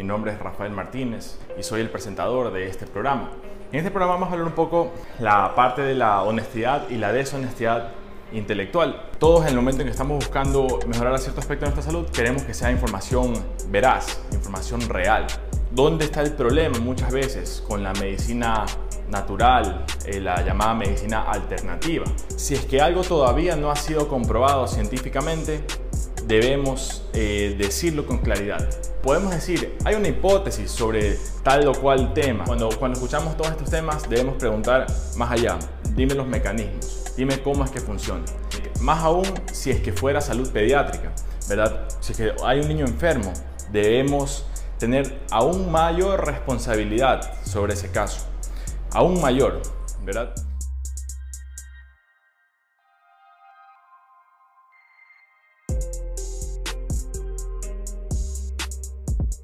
Mi nombre es Rafael Martínez y soy el presentador de este programa. En este programa vamos a hablar un poco la parte de la honestidad y la deshonestidad intelectual. Todos en el momento en que estamos buscando mejorar cierto aspecto de nuestra salud, queremos que sea información veraz, información real. ¿Dónde está el problema muchas veces con la medicina natural, eh, la llamada medicina alternativa? Si es que algo todavía no ha sido comprobado científicamente, debemos eh, decirlo con claridad. Podemos decir, hay una hipótesis sobre tal o cual tema. Cuando, cuando escuchamos todos estos temas debemos preguntar más allá, dime los mecanismos, dime cómo es que funciona. Más aún si es que fuera salud pediátrica, ¿verdad? Si es que hay un niño enfermo, debemos tener aún mayor responsabilidad sobre ese caso, aún mayor, ¿verdad?